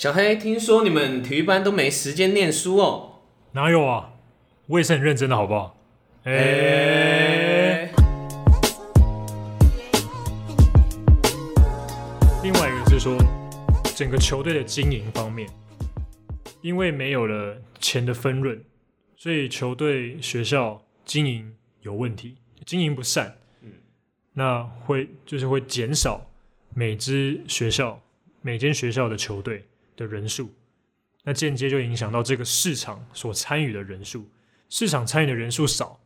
小黑，听说你们体育班都没时间念书哦。哪有啊？我也是很认真的，好不好？哎、诶另外一个是说，整个球队的经营方面，因为没有了钱的分润，所以球队、学校经营有问题，经营不善。嗯那会就是会减少每支学校、每间学校的球队的人数，那间接就影响到这个市场所参与的人数。市场参与的人数少，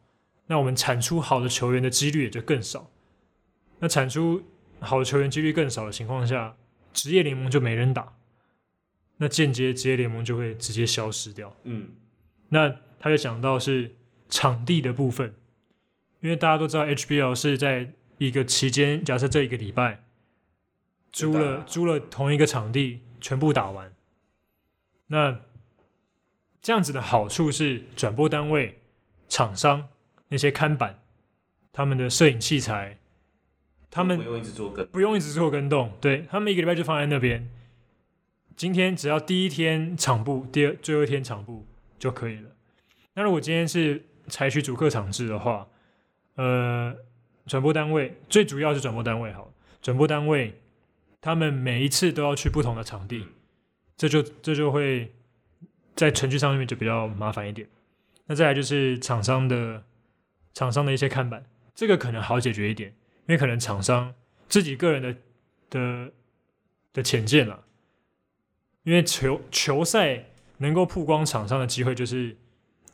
那我们产出好的球员的几率也就更少。那产出好的球员几率更少的情况下，职业联盟就没人打，那间接职业联盟就会直接消失掉。嗯，那他就讲到是场地的部分，因为大家都知道 HBL 是在一个期间，假设这一个礼拜租了租了同一个场地全部打完，那这样子的好处是转播单位、厂商那些看板、他们的摄影器材，他们不用一直做跟。不用一直做跟动，对他们一个礼拜就放在那边。今天只要第一天场部，第二最后一天场部就可以了。那如果今天是采取主客场制的话，呃，转播单位最主要是转播单位好，转播单位他们每一次都要去不同的场地，这就这就会在程序上面就比较麻烦一点。那再来就是厂商的厂商的一些看板，这个可能好解决一点，因为可能厂商自己个人的的的浅见了，因为球球赛能够曝光厂商的机会，就是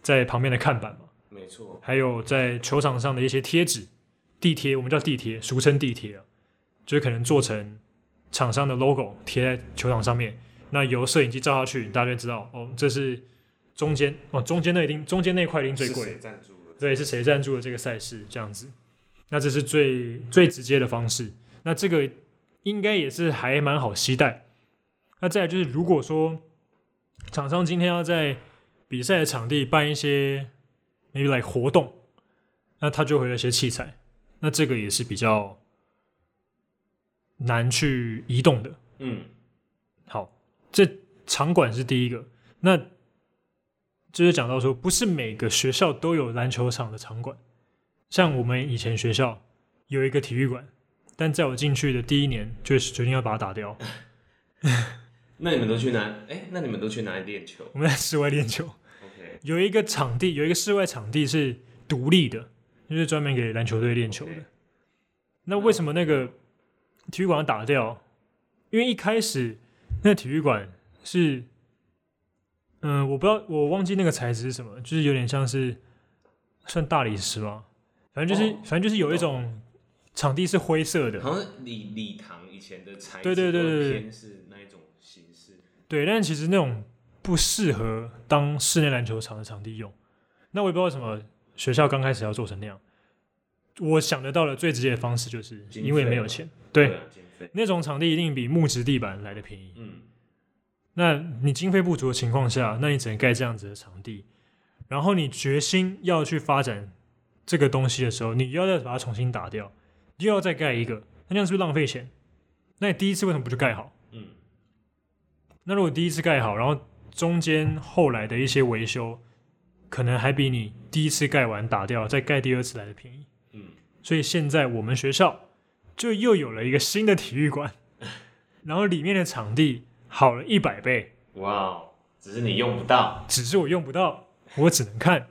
在旁边的看板嘛，没错，还有在球场上的一些贴纸、地贴，我们叫地贴，俗称地贴啊，就是可能做成厂商的 logo 贴在球场上面，那由摄影机照下去，大家就知道哦，这是中间哦，中间那一定中间那块一定最贵？对，是谁赞助了这个赛事这样子？那这是最最直接的方式。那这个应该也是还蛮好期待。那再来就是，如果说厂商今天要在比赛的场地办一些 maybe like 活动，那他就会有一些器材，那这个也是比较难去移动的。嗯，好，这场馆是第一个。那就是讲到说，不是每个学校都有篮球场的场馆。像我们以前学校有一个体育馆，但在我进去的第一年，就是决定要把它打掉。那你们都去哪？哎，那你们都去哪里练球我们在室外练球？OK，有一个场地，有一个室外场地是独立的，就是专门给篮球队练球的。那为什么那个体育馆要打掉？因为一开始那个体育馆是，嗯、我不知道，我忘记那个材质是什么，就是有点像是算大理石吗？反正就是，哦反正就是有一种场地是灰色的，好像礼礼堂以前的材质对对对对对偏是那一种形式。对，但其实那种不适合当室内篮球场的场地用。那我也不知道为什么学校刚开始要做成那样。我想得到的最直接的方式就是因为没有钱，对。那种场地一定比木质地板来的便宜。嗯，那你经费不足的情况下，那你只能盖这样子的场地，然后你决心要去发展这个东西的时候，你又要再把它重新打掉，又要再盖一个，那这样是不是浪费钱？那你第一次为什么不去盖好？嗯，那如果第一次盖好，然后中间后来的一些维修，可能还比你第一次盖完打掉再盖第二次来的便宜。嗯，所以现在我们学校就又有了一个新的体育馆，然后里面的场地好了一百倍，哇哦，只是你用不到，只是我用不到，我只能看。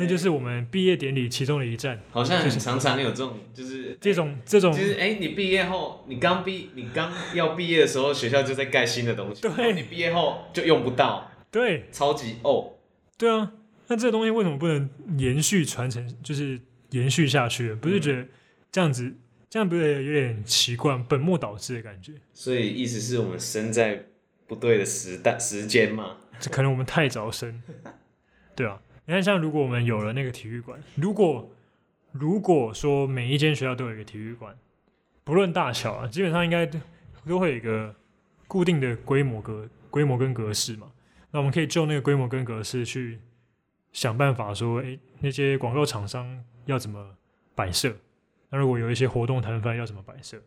那就是我们毕业典礼其中的一站。好像很常常有这种，就是这种这种就是哎、你毕业后，你刚毕，你刚要毕业的时候，学校就在盖新的东西，对。你毕业后就用不到，对。超级哦，对啊，那这个东西为什么不能延续传承，就是延续下去？不是觉得这样子，这样不是有点奇怪，本末倒置的感觉？所以意思是我们生在不对的时代时间嘛，这可能我们太早生，对啊。你看，像如果我们有了那个体育馆，如果如果说每一间学校都有一个体育馆，不论大小啊，基本上应该都都会有一个固定的规模格规模跟格式嘛。那我们可以就那个规模跟格式去想办法说，诶，那些广告厂商要怎么摆设？那如果有一些活动摊贩要怎么摆设？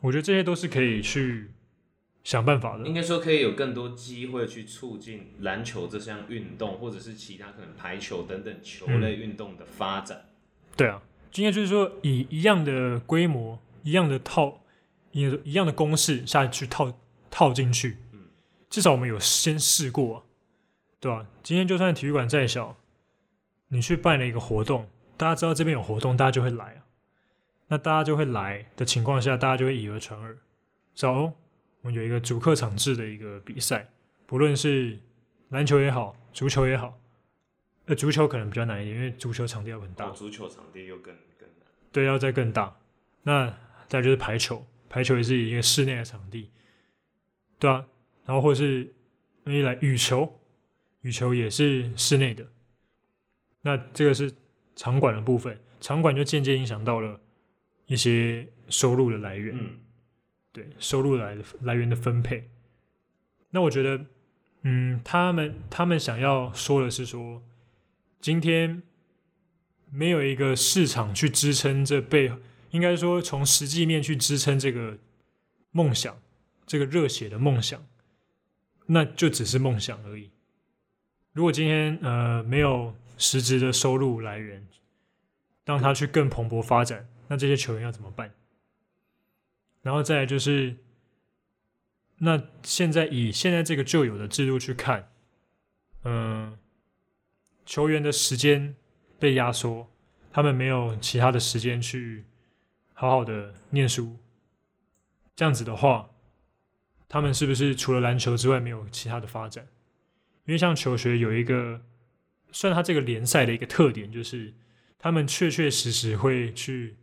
我觉得这些都是可以去想办法的。应该说可以有更多机会去促进篮球这项运动，或者是其他可能排球等等球类运动的发展。对啊，今天就是说以一样的规模、一样的套、一一样的公式下去套套进去，嗯至少我们有先试过、啊，对吧、今天就算体育馆再小，你去办了一个活动，大家知道这边有活动，大家就会来啊。那大家就会来的情况下，大家就会以讹传讹，知道哦，我们有一个主客场制的一个比赛，不论是篮球也好，足球也好，呃，足球可能比较难一点，因为足球场地要很大到。足球场地又更更难。对，要再更大。那再就是排球，排球也是一个室内的场地，对啊。然后或者是一来羽球，羽球也是室内的。那这个是场馆的部分，场馆就间接影响到了一些收入的来源，嗯，对收入来的来源的分配。那我觉得，嗯，他们他们想要说的是说，今天没有一个市场去支撑这背，应该说从实际面去支撑这个梦想，这个热血的梦想，那就只是梦想而已。如果今天呃没有实质的收入来源，让他去更蓬勃发展，那这些球员要怎么办？然后再来就是，那现在以现在这个旧有的制度去看，嗯、球员的时间被压缩，他们没有其他的时间去好好的念书。这样子的话，他们是不是除了篮球之外没有其他的发展？因为像球学有一个，算它这个联赛的一个特点，就是他们确确实实会去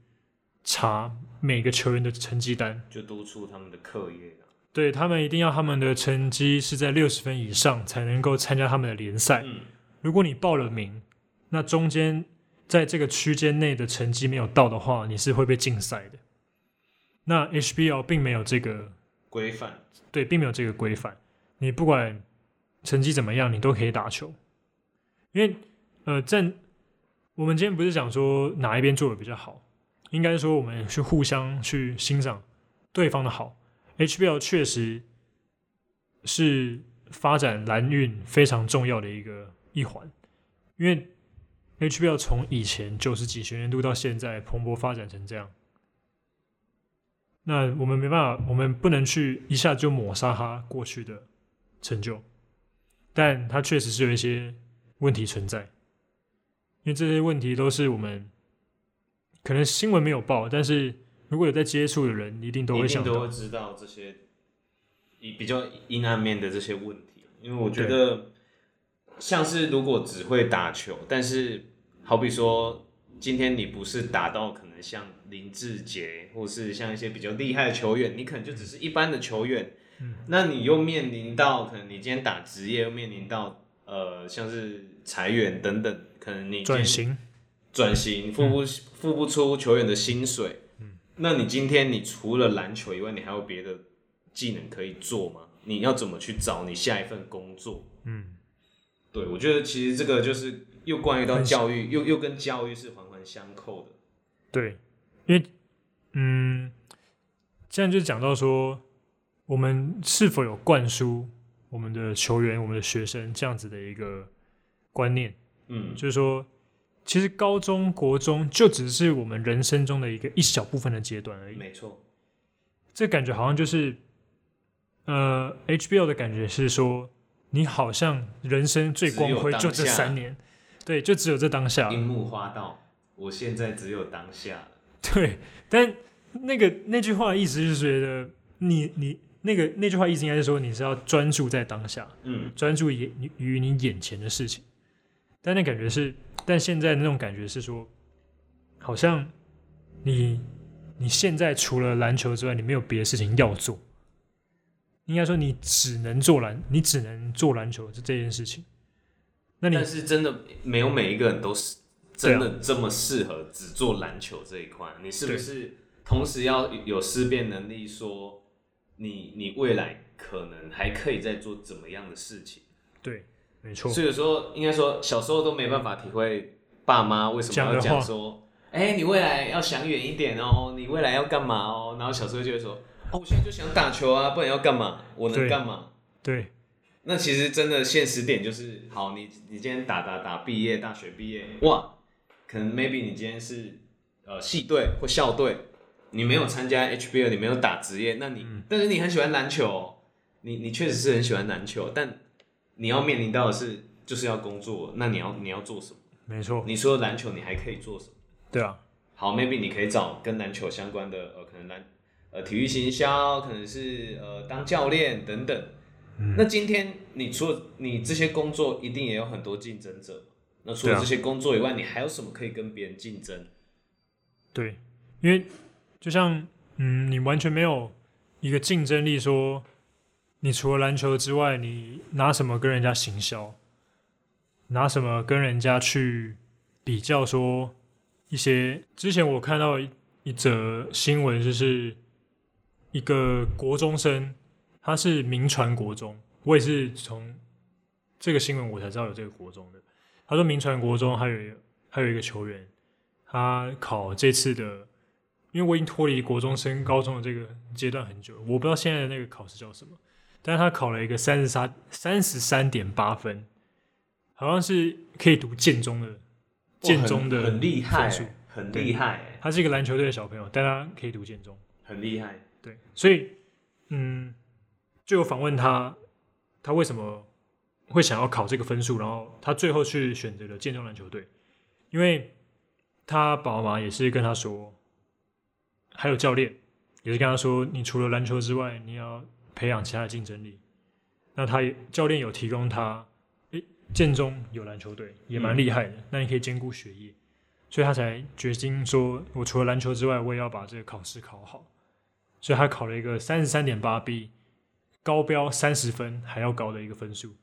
查每个球员的成绩单，就督促他们的课业啊。对他们一定要他们的成绩是在六十分以上才能够参加他们的联赛。嗯，如果你报了名，那中间在这个区间内的成绩没有到的话，你是会被禁赛的。那 HBL 并没有这个规范。对，并没有这个规范。你不管成绩怎么样，你都可以打球。因为呃，在我们今天不是讲说哪一边做的比较好，应该说我们去互相去欣赏对方的好。HBL 确实是发展蓝运非常重要的一个一环，因为 HBL 从以前九十几学年度到现在蓬勃发展成这样。那我们没办法，我们不能去一下就抹杀他过去的成就，但他确实是有一些问题存在，因为这些问题都是我们可能新闻没有报，但是如果有在接触的人，一定都会想到。都会。知道这些比比较阴暗面的这些问题，因为我觉得像是如果只会打球，但是好比说今天你不是打到可能像林志杰，或是像一些比较厉害的球员，你可能就只是一般的球员，嗯。那你又面临到可能你今天打职业，又面临到呃像是裁员等等，可能你转型，转型付不、付不出球员的薪水，嗯那你今天你除了篮球以外，你还有别的技能可以做吗？你要怎么去找你下一份工作？嗯，对我觉得其实这个就是又关于到教育，又又跟教育是环环相扣的。对，因为嗯，这样就讲到说，我们是否有灌输我们的球员、我们的学生这样子的一个观念，嗯，就是说，其实高中国中就只是我们人生中的一个一小部分的阶段而已。没错，这感觉好像就是，呃，HBO 的感觉是说，你好像人生最光辉就这三年，对，就只有这当下，樱木花道，我现在只有当下。对。但那个那句话的意思就是觉得你你那个那句话意思应该是说你是要专注在当下，嗯，专注于于你眼前的事情。但那感觉是，但现在那种感觉是说，好像你你现在除了篮球之外，你没有别的事情要做。应该说，你只能做篮，你只能做篮球这这件事情。那你但是真的没有每一个人都是真的这么适合只做篮球这一块。你是不是同时要有思辨能力，说你你未来可能还可以再做怎么样的事情？对，没错，所以说应该说小时候都没办法体会爸妈为什么要讲说，哎、你未来要想远一点哦，你未来要干嘛哦？然后小时候就会说，哦，我现在就想打球啊，不然要干嘛？我能干嘛？对那其实真的现实点就是，好，你你今天打打打毕业，大学毕业，哇，可能 maybe 你今天是呃系队或校队，你没有参加 HBL，你没有打职业，那你、但是你很喜欢篮球，你你确实是很喜欢篮球，但你要面临到的是就是要工作，那你要你要做什么？没错，你除了篮球，你还可以做什么？对啊，好，maybe 你可以找跟篮球相关的，呃，可能篮呃体育行销，可能是呃当教练等等。那今天你除了你这些工作，一定也有很多竞争者。那除了这些工作以外，你还有什么可以跟别人竞争？对，因为就像嗯，你完全没有一个竞争力，说你除了篮球之外，你拿什么跟人家行销？拿什么跟人家去比较？说一些之前我看到一一则新闻，就是一个国中生，他是名传国中，我也是从这个新闻我才知道有这个国中的。他说名传国中还有还有一个球员，他考这次的，因为我已经脱离国中升高中的这个阶段很久了，我不知道现在的那个考试叫什么，但是他考了一个三十三三十三点八分，好像是可以读建中的建中的很很厉害分数，很厉害，他是一个篮球队的小朋友，但他可以读建中。很厉害。对，所以嗯，就有访问他，他为什么会想要考这个分数，然后他最后去选择了建中篮球队，因为他爸爸妈妈也是跟他说，还有教练也是跟他说，你除了篮球之外，你要培养其他的竞争力。那他也教练有提供他，诶，建中有篮球队，也蛮厉害的，那你可以兼顾学业，所以他才决心说，我除了篮球之外，我也要把这个考试考好。所以他考了一个三十三点八 B，高标三十分还要高的一个分数。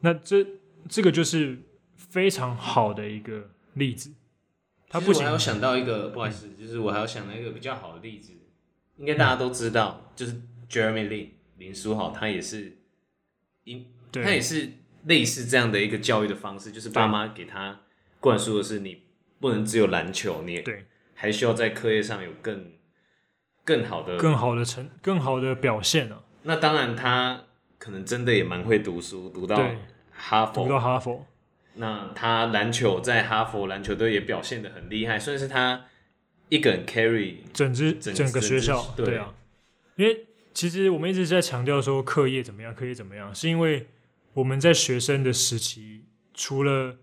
那这这个就是非常好的一个例子。他不我还有想到一个，不好意思，就是我还有想到一个比较好的例子，应该大家都知道，就是 Jeremy Lin 林书豪，他也是，因他也是类似这样的一个教育的方式，就是爸妈给他灌输的是你不能只有篮球，你对。还需要在课业上有更更好的。更好的成更好的表现啊，那当然，他可能真的也蛮会读书，读到哈佛。读。到哈佛，那他篮球在哈佛篮球队也表现的很厉害，算是他一个人 carry 整支整整个学校对对啊，因为其实我们一直在强调说课业怎么样，课业怎么样，是因为我们在学生的时期，除了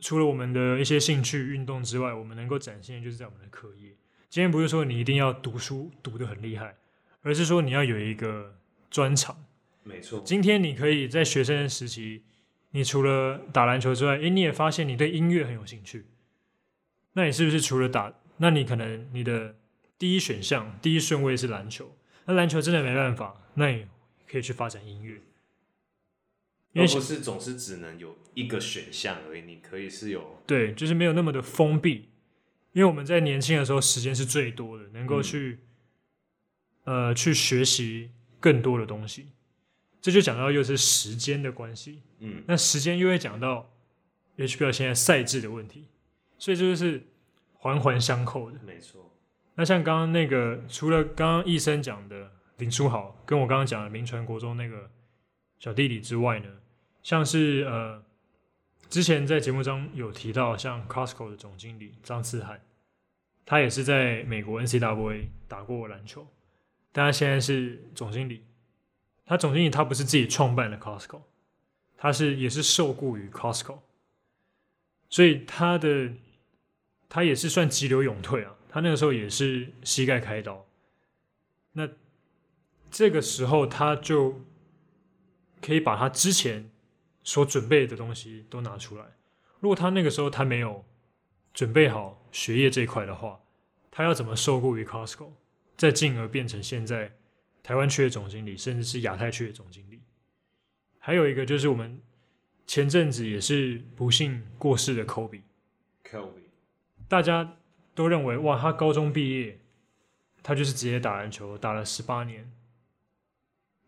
除了我们的一些兴趣运动之外，我们能够展现的就是在我们的课业。今天不是说你一定要读书读的很厉害，而是说你要有一个专长。没错，今天你可以在学生的时期，你除了打篮球之外，诶，你也发现你对音乐很有兴趣。那你是不是除了打，那你可能你的第一选项、第一顺位是篮球？那篮球真的没办法，那你可以去发展音乐。因为不是总是只能有一个选项而已，你可以是有对，就是没有那么的封闭。因为我们在年轻的时候时间是最多的，能够嗯去、呃去学习更多的东西。这就讲到又是时间的关系。嗯，那时间又会讲到 HBL 现在赛制的问题，所以这就是环环相扣的。没错，那像刚刚那个，除了刚刚医生讲的林书豪，跟我刚刚讲的名传国中那个小弟弟之外呢，像是呃，之前在节目中有提到，像 Costco 的总经理张思涵，他也是在美国 NCAA 打过篮球，但他现在是总经理。他总经理他不是自己创办的 Costco，他是也是受雇于 Costco，所以他的他也是算急流勇退啊。他那个时候也是膝盖开刀，那这个时候他就可以把他之前所准备的东西都拿出来。如果他那个时候他没有准备好学业这一块的话，他要怎么受雇于 Costco，再进而变成现在台湾区的总经理，甚至是亚太区的总经理？还有一个就是我们前阵子也是不幸过世的 Kobe。Kobe 大家都认为哇，他高中毕业，他就是直接打篮球，打了十八年，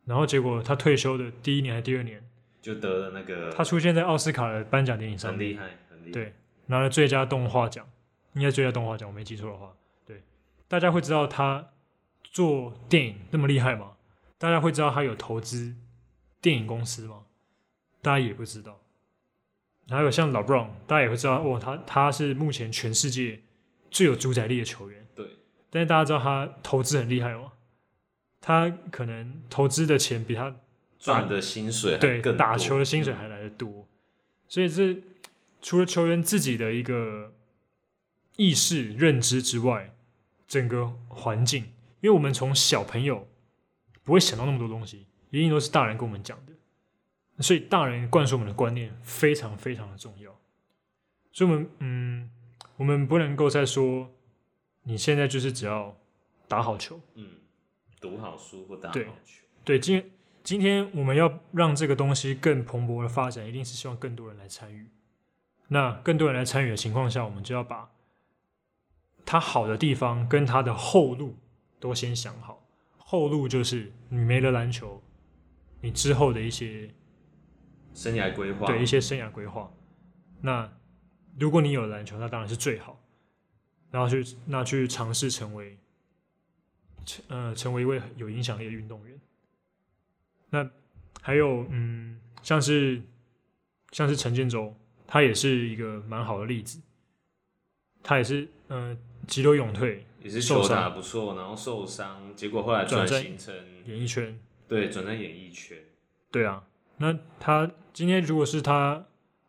然后结果他退休的第一年还第二年，就得了那个，他出现在奥斯卡的颁奖典礼上，很厉害，很厉害，对，拿了最佳动画奖，应该最佳动画奖，我没记错的话，对，大家会知道他做电影那么厉害吗？大家会知道他有投资电影公司吗？大家也不知道。还有像老布朗，大家也会知道，哦，他他是目前全世界最有主宰力的球员。对。但是大家知道他投资很厉害吗？他可能投资的钱比他赚的薪水对更打球的薪水还来得多。所以这除了球员自己的一个意识认知之外，整个环境，因为我们从小朋友不会想到那么多东西，一定都是大人跟我们讲的，所以大人灌输我们的观念非常非常的重要。所以，我们嗯，我们不能够再说你现在就是只要打好球，嗯，读好书或打好对球，对，今今天我们要让这个东西更蓬勃的发展，一定是希望更多人来参与。那更多人来参与的情况下，我们就要把它好的地方跟它的后路都先想好。后路就是你没了篮球，你之后的一些生涯规划对一些生涯规划。那如果你有篮球，那当然是最好。然后去那去尝试成为，呃，成为一位有影响力的运动员。那还有，嗯，像是像是陈建州，他也是一个蛮好的例子。他也是，嗯、急流勇退，也是球受伤打不错，然后受伤，结果后来转型成演艺圈。对转战演艺圈，对啊，那他今天如果是他，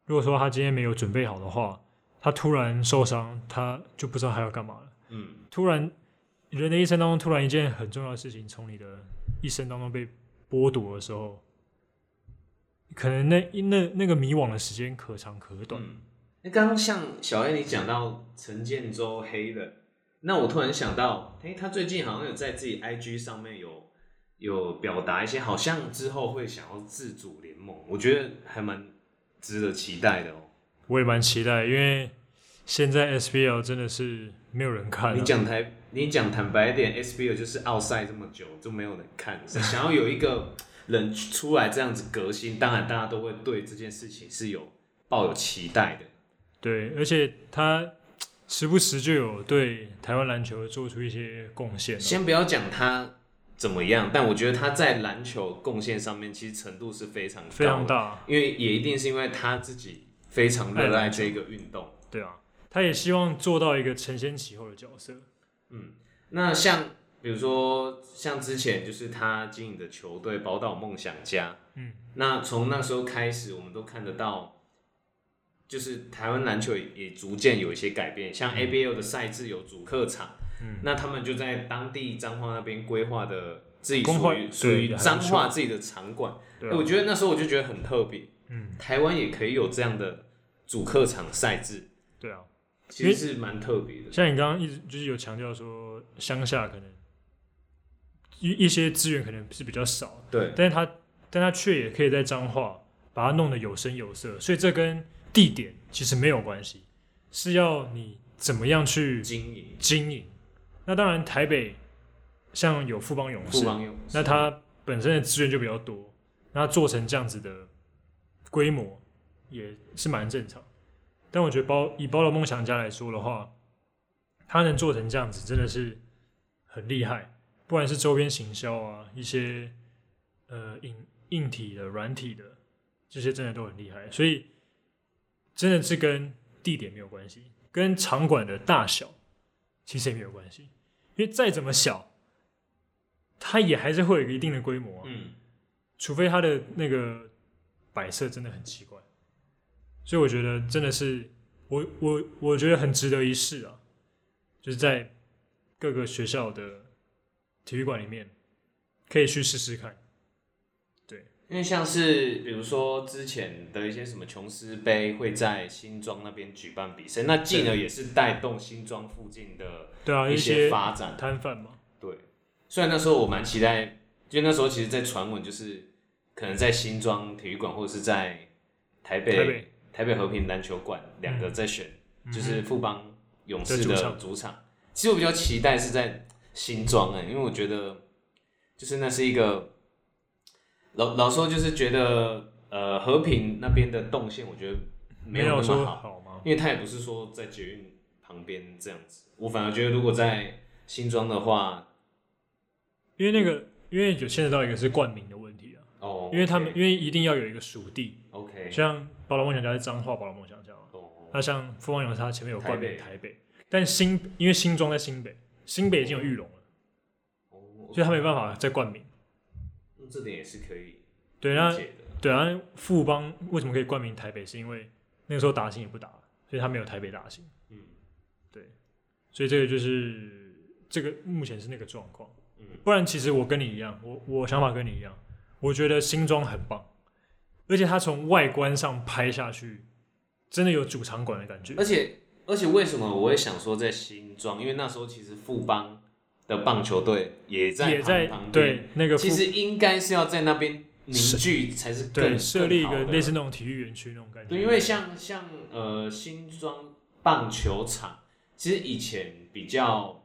如果说他今天没有准备好的话，他突然受伤，他就不知道他要干嘛了。嗯，突然，人的一生当中，突然一件很重要的事情从你的一生当中被剥夺的时候，可能那那那个迷惘的时间可长可短。嗯，那刚刚像小 A 你讲到陈建州黑人，那我突然想到，哎、他最近好像有在自己 IG 上面有有表达一些，好像之后会想要自主联盟，我觉得还蛮值得期待的哦。我也蛮期待，因为现在 SBL 真的是没有人看了。你讲台，你讲坦白一点，SBL 就是奥赛这么久就没有人看，想要有一个人出来这样子革新，当然大家都会对这件事情是有抱有期待的。对，而且他时不时就有对台湾篮球做出一些贡献哦。先不要讲他怎么样，但我觉得他在篮球贡献上面其实程度是非常高非常，大，因为也一定是因为他自己非常热爱这个运动。对啊，他也希望做到一个承先启后的角色。嗯那像比如说像之前就是他经营的球队宝岛梦想家，嗯，那从那时候开始，我们都看得到，就是台湾篮球也也逐渐有一些改变，像 ABL 的赛制有主客场，嗯，那他们就在当地彰化那边规划的自己属于属于彰化自己的场馆，我觉得那时候我就觉得很特别，嗯，台湾也可以有这样的主客场赛制，对啊，其实是蛮特别的。像你刚刚一直就是有强调说，乡下可能一一些资源可能是比较少，对，但是他但他却也可以在彰化把它弄得有声有色，所以这跟地点其实没有关系，是要你怎么样去经营经营。那当然，台北像有富邦勇士，富邦勇士，那它本身的资源就比较多，那做成这样子的规模也是蛮正常。但我觉得包以包罗梦想家来说的话，它能做成这样子真的是很厉害，不管是周边行销啊，一些呃硬硬体的、软体的，这些真的都很厉害。所以真的是跟地点没有关系，跟场馆的大小其实也没有关系，因为再怎么小，它也还是会有一定的规模啊、嗯，除非它的那个摆设真的很奇怪，所以我觉得真的是我我我觉得很值得一试啊，就是在各个学校的体育馆里面可以去试试看。因为像是比如说之前的一些什么琼斯杯会在新庄那边举办比赛，那进而也是带动新庄附近的对啊，一一些发展。摊贩嘛，对，虽然那时候我蛮期待，就那时候其实，在传闻就是可能在新庄体育馆或者是在台北台北和平篮球馆两个在选，就是富邦勇士的的主场主场。其实我比较期待是在新庄哎、因为我觉得就是那是一个老老说就是觉得呃和平那边的动线，我觉得没有那么说好？因为他也不是说在捷运旁边这样子。我反而觉得如果在新庄的话，因为那个因为有牵扯到一个是冠名的问题啊，哦，因为他们因为一定要有一个属地，OK，像宝龙梦想家是彰化宝龙梦想家，哦，那像富邦勇士它前面有冠名台北台北，但新因为新庄在新北，新北已经有玉龙了，哦所以他没办法再冠名。嗯这点也是可以对，那理解的。对啊，富邦为什么可以冠名台北？是因为那个时候打新也不打，所以他没有台北打新。嗯对所以这个就是这个目前是那个状况。嗯，不然其实我跟你一样，我我想法跟你一样，我觉得新庄很棒，而且它从外观上拍下去，真的有主场馆的感觉而。且而且为什么我会想说在新庄？因为那时候其实富邦的棒球队也在也在旁旁边，对那个其实应该是要在那边凝聚才是更对设立一个类似那种体育园区那种感觉。对，因为像像呃新庄棒球场，其实以前比较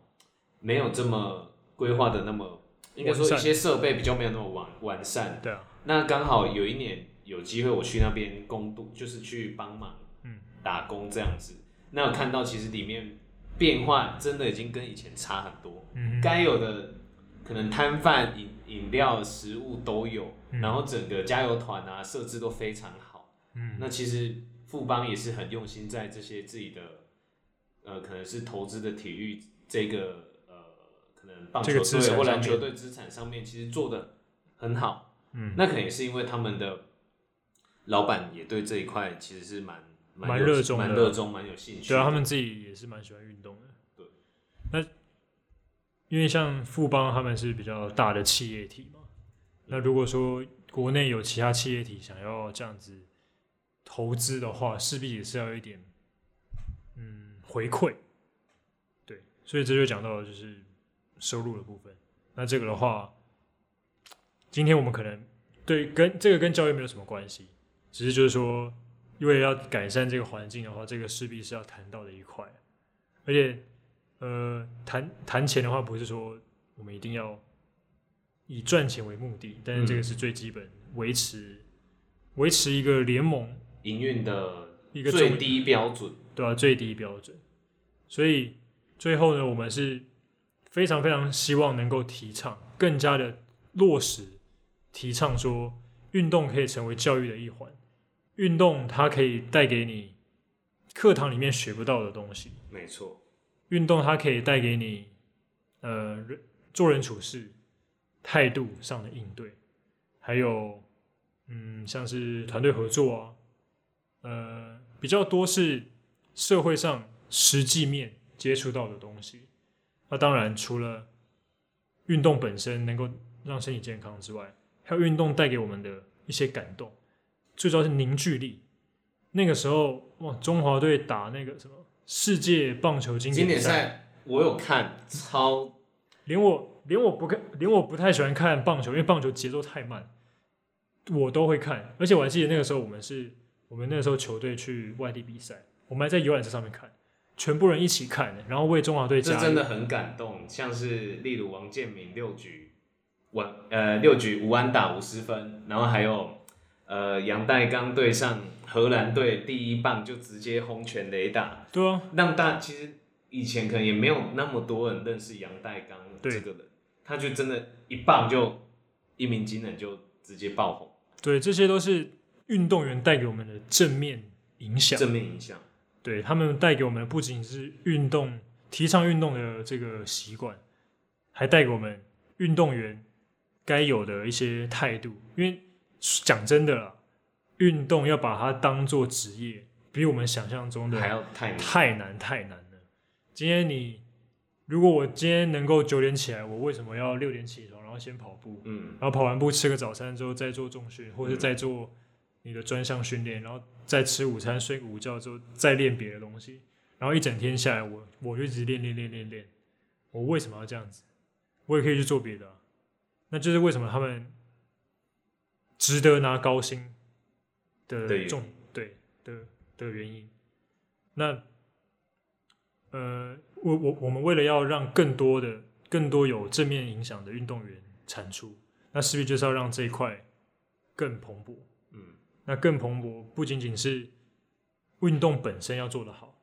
没有这么规划的那么，应该说一些设备比较没有那么完完善。对啊，那刚好有一年有机会我去那边工读，就是去帮忙，嗯，打工这样子。那有看到其实里面变化真的已经跟以前差很多，嗯，该有的可能摊贩、饮饮料、食物都有，嗯。然后整个加油团啊设置都非常好。嗯。那其实富邦也是很用心在这些自己的呃，可能是投资的体育这个呃，可能棒球队或篮球队资产上面，其实做的很好。嗯，那可能也是因为他们的老板也对这一块其实是蛮蛮热衷的蛮热衷、蛮有兴趣。对啊，他们自己也是蛮喜欢运动的。对，那因为像富邦他们是比较大的企业体嘛，那如果说国内有其他企业体想要这样子投资的话，势必也是要一点嗯回馈。对，所以这就讲到了就是收入的部分。那这个的话，今天我们可能对跟这个跟教育没有什么关系，只是就是说，因为要改善这个环境的话，这个势必是要谈到的一块。而且，呃，谈谈钱的话，不是说我们一定要以赚钱为目的，但是这个是最基本，维持维持一个联盟营运的一个最低标准。对吧、最低标准。所以最后呢，我们是非常非常希望能够提倡更加的落实，提倡说运动可以成为教育的一环，运动它可以带给你课堂里面学不到的东西，没错，运动它可以带给你呃做人处事态度上的应对，还有嗯像是团队合作啊，呃比较多是社会上实际面接触到的东西。那当然除了运动本身能够让身体健康之外，还有运动带给我们的一些感动，最主要是凝聚力。那个时候哇，中华队打那个什么世界棒球经经典典赛，赛我有看，超连我连我不看，连我不太喜欢看棒球，因为棒球节奏太慢，我都会看。而且我还记得那个时候，我们是我们那个时候球队去外地比赛，我们还在游览车上面看，全部人一起看，然后为中华队加油。这真的很感动，像是例如王建民六局完呃六局无安打无失分，然后还有呃杨代刚对上荷兰队第一棒就直接轰拳雷打，对啊，让大其实以前可能也没有那么多人认识杨代刚对这个人，他就真的一棒就一鸣惊人就直接爆红，对，这些都是运动员带给我们的正面影响。正面影响。对他们带给我们的不仅是运动提倡运动的这个习惯，还带给我们运动员该有的一些态度。因为讲真的啦，运动要把它当做职业，比我们想象中的还要太难。太难太难了。今天你如果我今天能够九点起来，我为什么要六点起床，然后先跑步，嗯，然后跑完步吃个早餐之后再做重训，或者是再做你的专项训练，然后再吃午餐、睡个午觉之后再练别的东西，然后一整天下来，我我就一直练练练练练，我为什么要这样子？我也可以去做别的啊、那就是为什么他们值得拿高薪的重对的的原因。那呃，我我我们为了要让更多的、更多有正面影响的运动员产出，那势必就是要让这一块更蓬勃。嗯，那更蓬勃不仅仅是运动本身要做得好，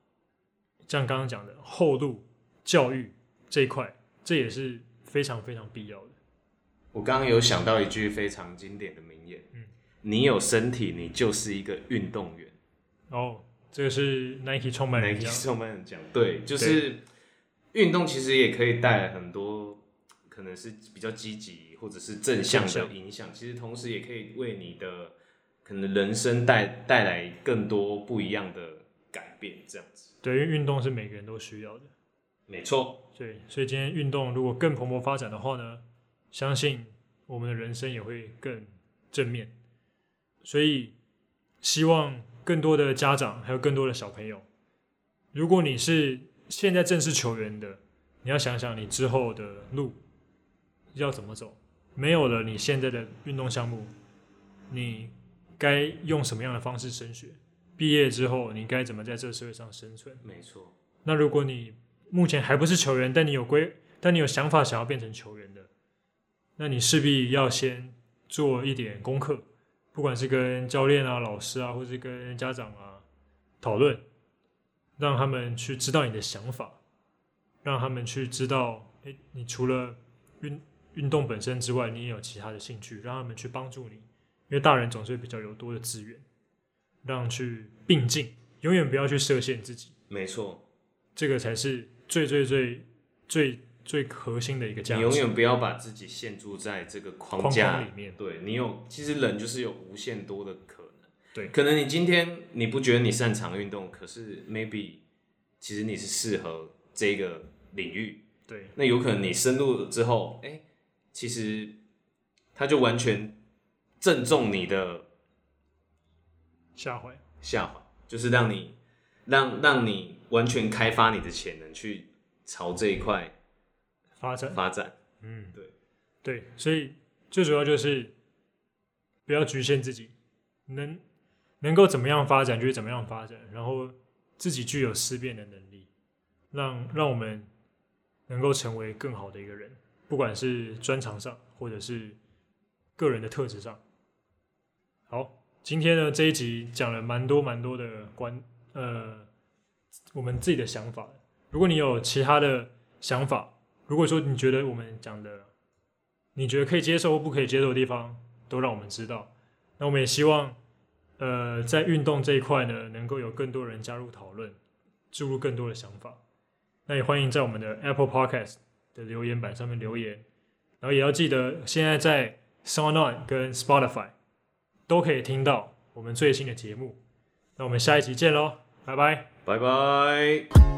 像刚刚讲的后路教育这一块，这也是非常非常必要的。我刚刚有想到一句非常经典的名言，嗯你有身体，你就是一个运动员。哦，这个是 Nike 创办人 Nike 创办人讲，对，就是运动其实也可以带来很多可能是比较积极或者是正向的影响，其实同时也可以为你的可能人生带带来更多不一样的改变，这样子。对，因为运动是每个人都需要的。没错，对，所以今天运动如果更蓬勃发展的话呢，相信我们的人生也会更正面。所以希望更多的家长还有更多的小朋友，如果你是现在正式球员的，你要想想你之后的路要怎么走。没有了你现在的运动项目，你该用什么样的方式升学？毕业之后你该怎么在这个社会上生存？没错，那如果你目前还不是球员，但你有规，但你有想法想要变成球员的，那你势必要先做一点功课，不管是跟教练啊、老师啊，或是跟家长啊讨论，让他们去知道你的想法，让他们去知道，哎，你除了运运动本身之外，你也有其他的兴趣，让他们去帮助你，因为大人总是比较有多的资源，让去并进，永远不要去设限自己。没错，这个才是最最最最最核心的一个价值。你永远不要把自己限住在这个框框架框里面，对你有，其实人就是有无限多的可能。对可能你今天你不觉得你擅长运动，可是 maybe 其实你是适合这个领域。对那有可能你深入了之后，哎、其实他就完全正中你的下怀。下怀，就是让你让让你完全开发你的潜能，去朝这一块发展，发展。嗯，对对，所以最主要就是不要局限自己，能能够怎么样发展就是怎么样发展，然后自己具有思辨的能力，让让我们能够成为更好的一个人，不管是专长上或者是个人的特质上。好，今天呢这一集讲了蛮多蛮多的关呃我们自己的想法。如果你有其他的想法，如果说你觉得我们讲的，你觉得可以接受或不可以接受的地方，都让我们知道。那我们也希望，呃，在运动这一块呢，能够有更多人加入讨论，注入更多的想法。那也欢迎在我们的 Apple Podcast 的留言板上面留言，然后也要记得，现在在 SoundOn 跟 Spotify 都可以听到我们最新的节目。那我们下一集见喽，拜拜。拜拜。